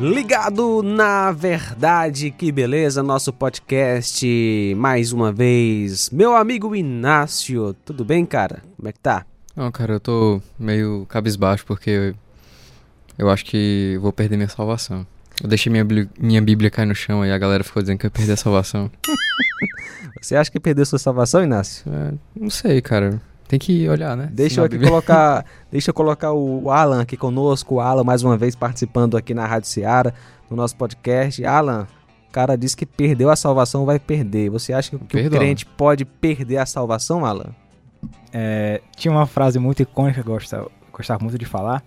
Ligado na verdade, que beleza, nosso podcast mais uma vez. Meu amigo Inácio, tudo bem, cara? Como é que tá? Não, cara, eu tô meio cabisbaixo porque eu, eu acho que vou perder minha salvação. Eu deixei minha, minha Bíblia cair no chão e a galera ficou dizendo que eu perdi a salvação. Você acha que perdeu sua salvação, Inácio? É, não sei, cara. Tem que olhar, né? Deixa eu aqui colocar, deixa eu colocar o Alan aqui conosco, o Alan mais uma vez participando aqui na Rádio Seara, no nosso podcast. Alan, o cara disse que perdeu a salvação, vai perder. Você acha que, que o crente pode perder a salvação, Alan? É, tinha uma frase muito icônica que eu gostava, gostava muito de falar,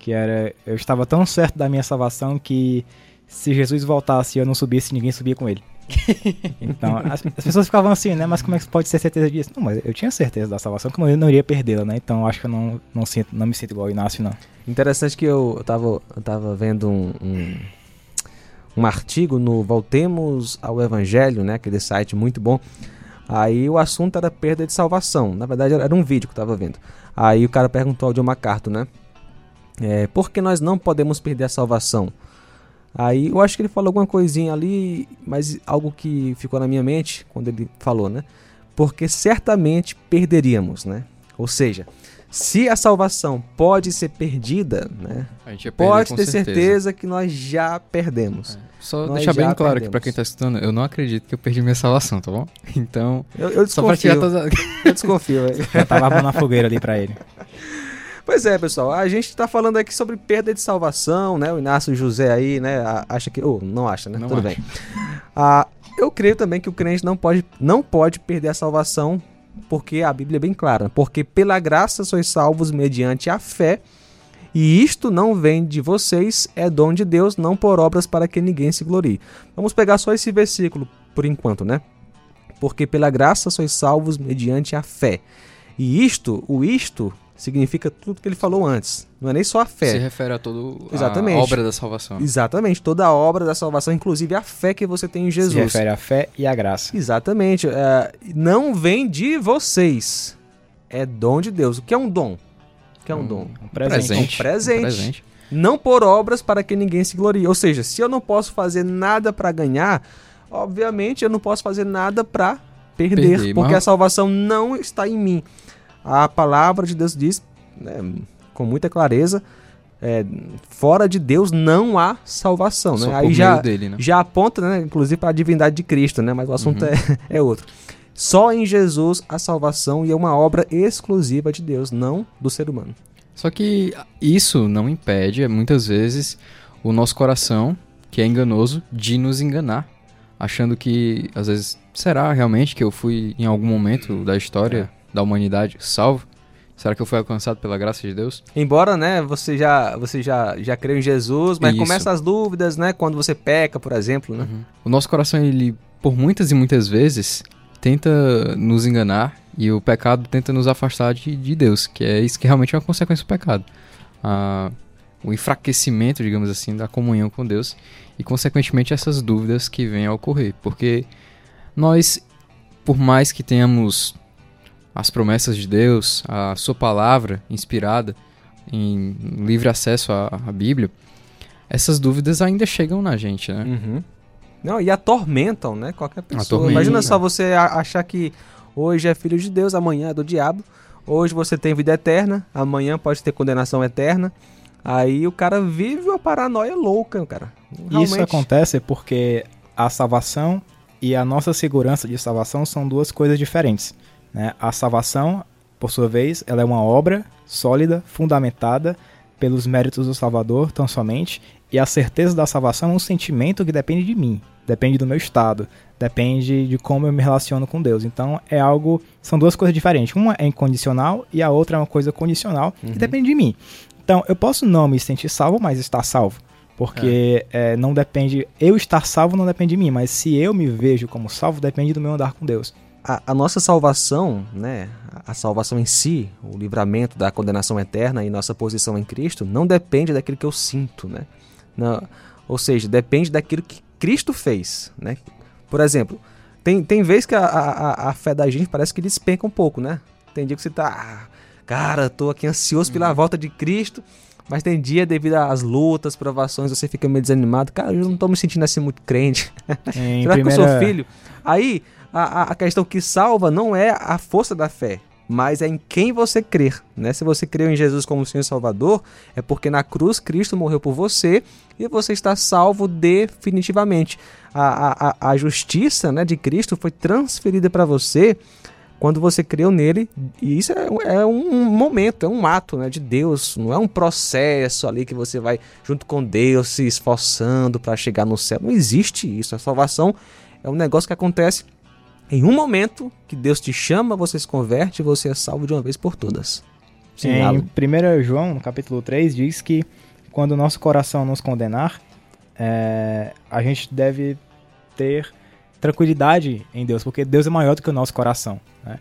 que era eu estava tão certo da minha salvação que se Jesus voltasse e eu não subisse, ninguém subia com ele. então, as, as, pessoas ficavam assim, né? Mas como é que pode ter certeza disso? Não, mas eu tinha certeza da salvação, como eu não iria perdê-la, né? Então, acho que eu não, não, sinto, não me sinto igual o Inácio, não. Interessante que eu, eu, tava, eu tava vendo um, um, um artigo no Voltemos ao Evangelho, né? Aquele site muito bom. Aí o assunto era perda de salvação. Na verdade, era um vídeo que eu tava vendo. Aí o cara perguntou ao John MacArthur, né? É, por que nós não podemos perder a salvação? Aí eu acho que ele falou alguma coisinha ali, mas algo que ficou na minha mente quando ele falou, né? Porque certamente perderíamos, né? Ou seja, se a salvação pode ser perdida, né? pode ter certeza. certeza. que nós já perdemos. É. Só nós deixar bem claro perdemos. que para quem tá escutando, eu não acredito que eu perdi minha salvação, tá bom? Então, eu, eu desconfio. Todas... eu desconfio. Já tava na fogueira ali para ele. Pois é, pessoal, a gente está falando aqui sobre perda de salvação, né? O Inácio José aí, né, acha que... Ou, oh, não acha, né? Não Tudo acho. bem. Ah, eu creio também que o crente não pode, não pode perder a salvação, porque a Bíblia é bem clara. Porque pela graça sois salvos mediante a fé, e isto não vem de vocês, é dom de Deus, não por obras para que ninguém se glorie. Vamos pegar só esse versículo por enquanto, né? Porque pela graça sois salvos mediante a fé. E isto, o isto, significa tudo que ele falou antes. Não é nem só a fé. Se refere a toda a obra da salvação. Exatamente, toda a obra da salvação, inclusive a fé que você tem em Jesus. Se refere à fé e à graça. Exatamente. É, não vem de vocês. É dom de Deus. O que é um dom? O que é um, um dom? Um presente. Um presente. Um presente. Não por obras para que ninguém se glorie. Ou seja, se eu não posso fazer nada para ganhar, obviamente eu não posso fazer nada para perder, perder, porque mas... a salvação não está em mim a palavra de Deus diz né, com muita clareza. É, fora de Deus não há salvação, né? Aí já, dele, né? já aponta, né, inclusive para a divindade de Cristo, né? Mas o assunto uhum. é, é outro. Só em Jesus a salvação e é uma obra exclusiva de Deus, não do ser humano. Só que isso não impede, muitas vezes, o nosso coração, que é enganoso, de nos enganar, achando que, às vezes, será realmente que eu fui em algum momento da história é da humanidade salvo? Será que eu fui alcançado pela graça de Deus? Embora, né, você já, você já, já creu em Jesus, mas Isso. começa as dúvidas, né, quando você peca, por exemplo, né? Uhum. O nosso coração, ele, por muitas e muitas vezes, tenta nos enganar e o pecado tenta nos afastar de, de Deus, que é isso que realmente é uma consequência do pecado. Ah, o enfraquecimento, digamos assim, da comunhão com Deus e, consequentemente, essas dúvidas que vêm a ocorrer. Porque nós, por mais que tenhamos as promessas de Deus, a sua palavra inspirada em livre acesso à, à Bíblia, essas dúvidas ainda chegam na gente, né? Uhum. Não, e atormentam, né? Qualquer pessoa. Imagina só você achar que hoje é filho de Deus, amanhã é do diabo. Hoje você tem vida eterna, amanhã pode ter condenação eterna. Aí o cara vive uma paranoia louca, cara. Realmente... Isso acontece porque a salvação e a nossa segurança de salvação são duas coisas diferentes. Né? A salvação, por sua vez, ela é uma obra sólida, fundamentada pelos méritos do Salvador, tão somente, e a certeza da salvação é um sentimento que depende de mim, depende do meu estado, depende de como eu me relaciono com Deus. Então é algo, são duas coisas diferentes. Uma é incondicional e a outra é uma coisa condicional uhum. que depende de mim. Então eu posso não me sentir salvo, mas estar salvo. Porque é. É, não depende, eu estar salvo não depende de mim, mas se eu me vejo como salvo, depende do meu andar com Deus a, a, nossa salvação, né, a salvação em si, o livramento da condenação eterna e nossa posição em Cristo, não depende daquilo que eu sinto, né? Não, ou seja, depende daquilo que Cristo fez, né? Por exemplo, tem, tem vezes que a, a, a fé da gente parece que despenca um pouco, né? Tem dia que você tá, ah, cara, tô aqui ansioso pela uhum. volta de Cristo, Mas tem dia, devido às lutas, provações, você fica meio desanimado. Cara, eu não tô me sentindo assim muito crente. Em Será primeira... que eu sou filho? Aí, a, a- questão que salva não é a força da fé, mas é em quem você crer. Né? Se você creu em Jesus como Senhor e Salvador, é porque na cruz Cristo morreu por você e você está salvo definitivamente. A, a, a- justiça né, de Cristo foi transferida para você quando você creu nele, e isso é, um- é um momento, é um ato né, de Deus, não é um processo ali que você vai junto com Deus se esforçando para chegar no céu. Não existe isso. A salvação é um negócio que acontece em um momento que Deus te chama, você se converte e você é salvo de uma vez por todas. Sim, Em Alan. 1 João, no capítulo 3, diz que quando o nosso coração nos condenar, é, a gente deve ter tranquilidade em Deus, porque Deus é maior do que o nosso coração. né?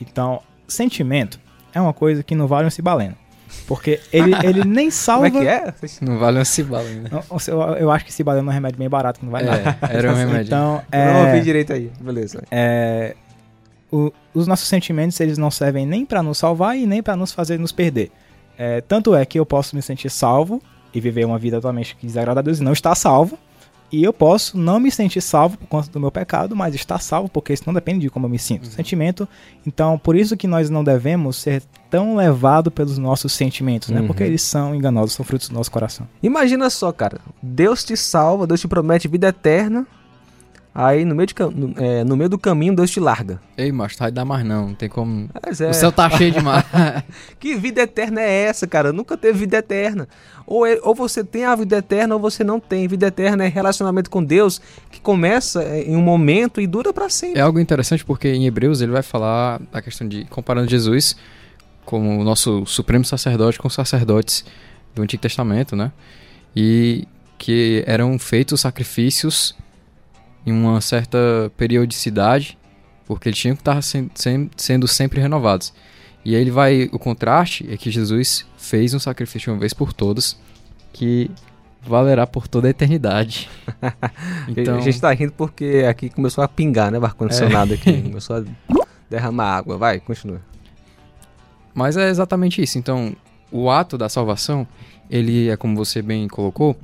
Então, sentimento é uma coisa que não vale um cibaleno. Porque ele, ele nem Como salva. é que é? Não vale uma cibala ainda. Não, Eu, eu acho que cibaleno é um remédio bem barato, que não nada. É, era um remédio. Então, Eu não ouvi é, direito aí. Beleza. é, o- os nossos sentimentos eles não servem nem para nos salvar e nem para nos fazer nos perder. É, tanto é que eu posso me sentir salvo e viver uma vida atualmente que desagrada a Deus e não estar salvo. E eu posso não me sentir salvo por conta do meu pecado, mas estar salvo porque isso não depende de como eu me sinto. Sentimento. Então, por isso que nós não devemos ser tão levados pelos nossos sentimentos, né? Uhum. Porque eles são enganosos, são frutos do nosso coração. Imagina só, cara. Deus te salva, Deus te promete vida eterna. Aí no meio, de, no, é, no meio do caminho Deus te larga. Ei, macho, vai dar mais não. Não tem como. É, O céu tá cheio demais. Que vida eterna é essa, cara? Nunca teve vida eterna. Ou, é- ou você tem a vida eterna ou você não tem. Vida eterna é relacionamento com Deus que começa é, em um momento e dura pra sempre. É algo interessante porque em Hebreus ele vai falar da questão de comparando Jesus como o nosso supremo sacerdote com os sacerdotes do Antigo Testamento, né? E que eram feitos sacrifícios em uma certa periodicidade, porque eles tinham que estar sendo sempre renovados. E aí ele vai o contraste é que Jesus fez um sacrifício uma vez por todas que valerá por toda a eternidade. Então, A gente tá rindo porque aqui começou a pingar, né? O ar-condicionado aqui. Começou a derramar água. Vai, continua. Mas é exatamente isso. Então, o ato da salvação, ele é como você bem colocou,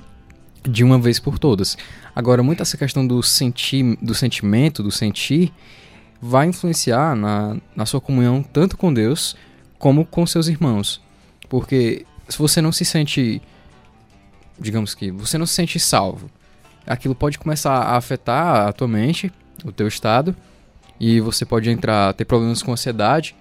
de uma vez por todas. Agora, muito essa questão do sentir, do sentimento, do sentir, vai influenciar na, na sua comunhão tanto com Deus como com seus irmãos. Porque se você não se sente, digamos que, você não se sente salvo, aquilo pode começar a afetar a tua mente, o teu estado, e você pode entrar, ter problemas com ansiedade,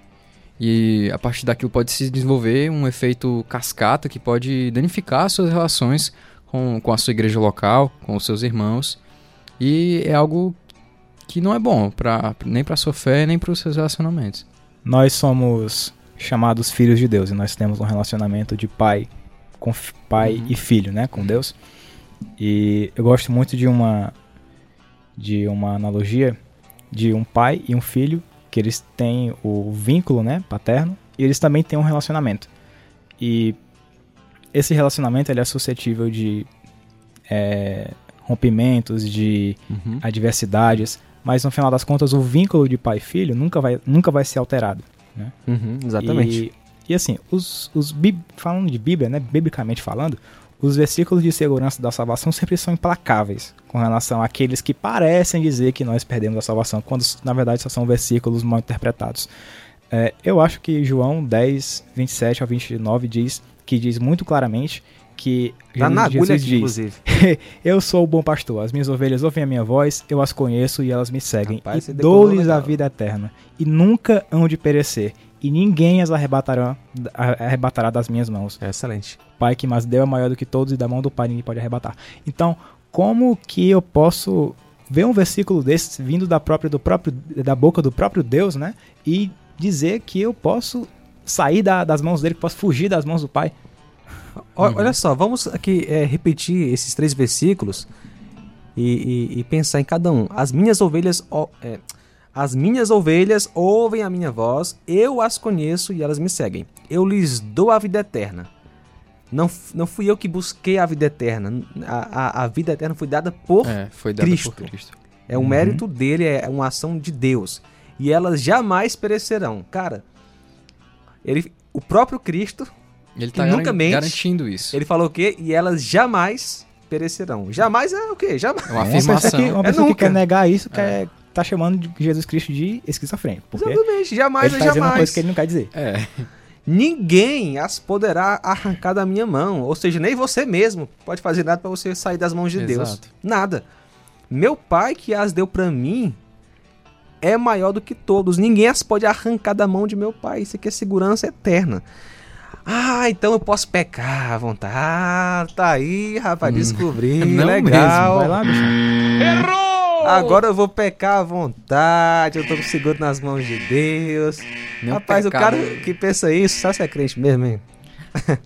e a partir daquilo pode se desenvolver um efeito cascata que pode danificar as suas relações com, com a sua igreja local, com os seus irmãos. E é algo que não é bom pra, nem para sua fé, nem para os seus relacionamentos. Nós somos chamados filhos de Deus e nós temos um relacionamento de pai com pai Uhum. e filho, né, com Deus. E eu gosto muito de uma de uma analogia de um pai e um filho que eles têm o vínculo, né, paterno, e eles também têm um relacionamento. E esse relacionamento ele é suscetível de é, rompimentos, de Uhum. adversidades, mas no final das contas o vínculo de pai e filho nunca vai, nunca vai ser alterado. Uhum, exatamente. E, e assim, os, os falando de Bíblia, né, biblicamente falando, os versículos de segurança da salvação sempre são implacáveis com relação àqueles que parecem dizer que nós perdemos a salvação, quando na verdade só são versículos mal interpretados. É, eu acho que João 10, 27 ao 29 diz que diz muito claramente que Tá na agulha diz, inclusive. eu sou o bom pastor, as minhas ovelhas ouvem a minha voz, eu as conheço e elas me seguem. Rapaz, e dou-lhes a vida eterna, e nunca hão de perecer, e ninguém as arrebatará, arrebatará das minhas mãos. É excelente. Pai que mais deu é maior do que todos, e da mão do Pai ninguém pode arrebatar. Então, como que eu posso ver um versículo desse vindo da própria do próprio da boca do próprio Deus, né? E dizer que eu posso sair da- das mãos dele, que posso fugir das mãos do Pai? Ó, Uhum. Olha só, vamos aqui é, repetir esses três versículos e, e- e pensar em cada um. As minhas ovelhas, ó, é, as minhas ovelhas ouvem a minha voz, eu as conheço e elas me seguem. Eu lhes dou a vida eterna. Não, não fui eu que busquei a vida eterna. A, a- a vida eterna foi dada por É, foi dado Cristo. por Cristo. É um Uhum. mérito dele, é uma ação de Deus. E elas jamais perecerão. Cara, ele, o próprio Cristo Ele que tá nunca garan- mente. garantindo isso. Ele falou o quê? E elas jamais perecerão. Jamais é o quê? Jamais. É uma Uma pessoa afirmação. que, uma É pessoa que nunca. quer negar isso quer, tá chamando de Jesus Cristo de esquizofrênico. Porque Exatamente, jamais ele é tá dizendo uma jamais. coisa que ele não quer dizer. É. Ninguém as poderá arrancar da minha mão. Ou seja, nem você mesmo pode fazer nada para você sair das mãos de Deus. Exato. Nada. Meu pai que as deu para mim é maior do que todos. Ninguém as pode arrancar da mão de meu pai. Isso aqui é segurança eterna. Ah, então eu posso pecar à vontade. Ah, tá aí, rapaz, Hum. descobri. Não legal. Vai lá, bicho. Agora eu vou pecar à vontade. Eu tô seguro nas mãos de Deus. Meu rapaz, pecado. o cara que pensa isso, só se é crente mesmo, hein?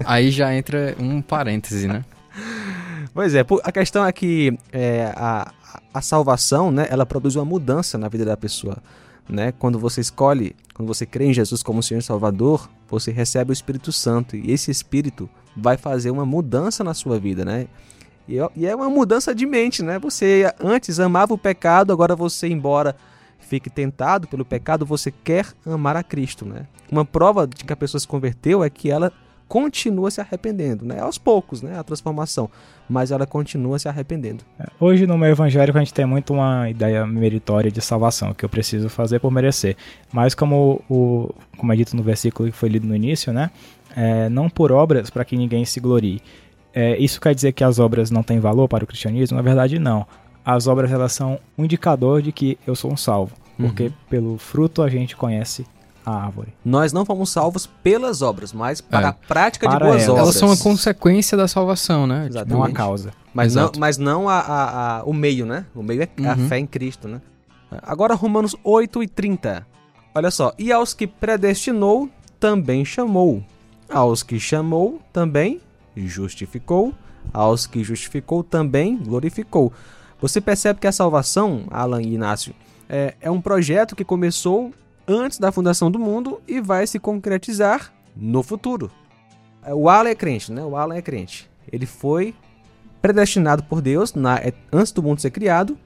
Aí já entra um parêntese, né? Pois é, a questão é que é, a, a salvação, né, ela produz uma mudança na vida da pessoa, né? Quando você escolhe, quando você crê em Jesus como Senhor e Salvador, você recebe o Espírito Santo e esse Espírito vai fazer uma mudança na sua vida, né? E é- é uma mudança de mente, né? Você antes amava o pecado, agora você, embora fique tentado pelo pecado, você quer amar a Cristo, né? Uma prova de que a pessoa se converteu é que ela continua se arrependendo, né? Aos poucos, né? A transformação mas ela continua se arrependendo. Hoje no meio evangélico a gente tem muito uma ideia meritória de salvação, que eu preciso fazer por merecer. Mas como, o, como é dito no versículo que foi lido no início, né? É, não por obras para que ninguém se glorie. É, isso quer dizer que as obras não têm valor para o cristianismo? Na verdade, não. As obras elas são um indicador de que eu sou um salvo. Porque Uhum. pelo fruto a gente conhece a árvore. Nós não fomos salvos pelas obras, mas para É. a prática de Para boas elas. obras. Elas são a consequência da salvação, né? Exatamente. Não a causa. Mas não, Exato. mas não a, a- a- o meio, né? O meio é a Uhum. fé em Cristo, né? Agora Romanos 8 e 30. Olha só. E aos que predestinou, também chamou. Aos que chamou, também justificou. Aos que justificou, também glorificou. Você percebe que a salvação, Alan e Inácio, é, é um projeto que começou antes da fundação do mundo e vai se concretizar no futuro. É, O Alan é crente, né? O Alan é crente. Ele foi predestinado por Deus na- é, antes do mundo ser criado.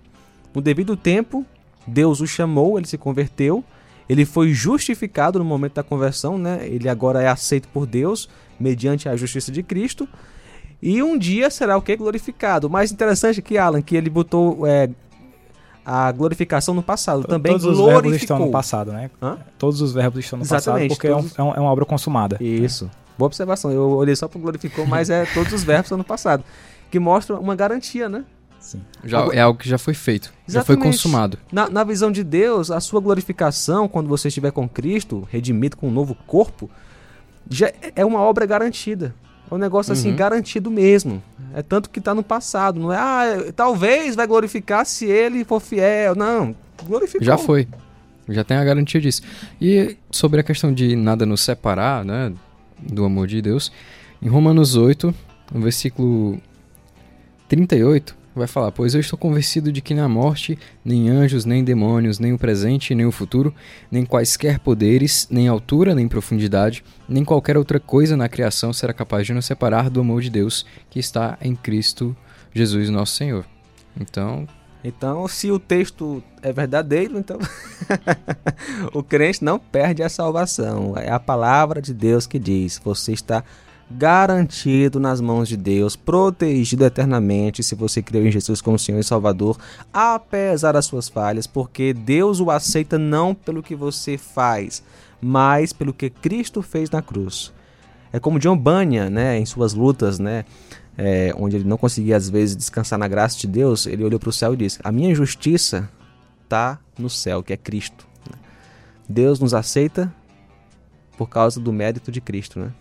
No devido tempo, Deus o chamou, ele se converteu. Ele foi justificado no momento da conversão, né? Ele agora é aceito por Deus mediante a justiça de Cristo. E um dia será o que? Glorificado. O mais interessante aqui, Alan, que ele botou é, a glorificação no passado. Também Todos os verbos glorificou. estão no passado, né? Hã? Todos os verbos estão no Exatamente, passado porque é, um- todos- é, um- é uma obra consumada. Isso. Boa observação. Eu olhei só para glorificou, mas é todos os verbos ano passado. Que mostra uma garantia, né? Já, Agora- é algo que já foi feito. Já foi Exatamente. consumado. Na, na visão de Deus, a sua glorificação, quando você estiver com Cristo, redimido com um novo corpo, já é uma obra garantida. É um negócio assim, Uhum. garantido mesmo. É tanto que está no passado. Não é, ah, talvez vai glorificar se ele for fiel. Não, glorificou. Já foi. Já tem a garantia disso. E sobre a questão de nada nos separar, né, do amor de Deus, em Romanos 8, no versículo 38, vai falar: Pois eu estou convencido de que nem a morte, nem anjos, nem demônios, nem o presente, nem o futuro, nem quaisquer poderes, nem altura, nem profundidade, nem qualquer outra coisa na criação será capaz de nos separar do amor de Deus que está em Cristo Jesus, nosso Senhor. Então, Então, se o texto é verdadeiro, então o crente não perde a salvação. É a palavra de Deus que diz: você está garantido nas mãos de Deus, protegido eternamente se você creu em Jesus como Senhor e Salvador, apesar das suas falhas, porque Deus o aceita não pelo que você faz, mas pelo que Cristo fez na cruz. É como John Bunyan, né, em suas lutas, né, é, onde ele não conseguia às vezes descansar na graça de Deus, ele olhou para o céu e disse: A minha justiça está no céu, que é Cristo. Deus nos aceita por causa do mérito de Cristo, né?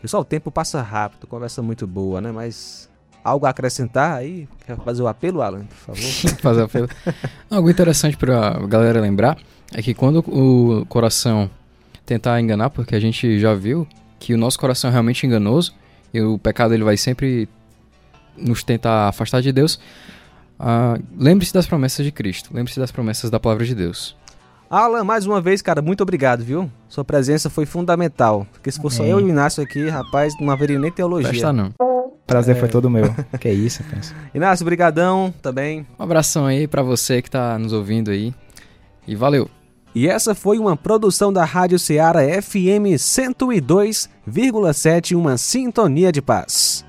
Pessoal, o tempo passa rápido, conversa muito boa, né? Mas algo a acrescentar aí? Quer fazer o apelo, Alan, por favor? fazer a fila. Algo interessante pra galera lembrar é que quando o coração tentar enganar, porque a gente já viu que o nosso coração é realmente enganoso e o pecado ele vai sempre nos tentar afastar de Deus. ah, lembre-se das promessas de Cristo, lembre-se das promessas da palavra de Deus. Alan, mais uma vez, cara, muito obrigado, viu? Sua presença foi fundamental. Porque se fosse só eu e o Inácio aqui, rapaz, não haveria nem teologia. Presta não. Prazer É. foi todo meu. que isso, penso. Inácio, brigadão também. Um abração aí pra você que tá nos ouvindo aí. E valeu. E essa foi uma produção da Rádio Ceará FM 102,7, uma sintonia de paz.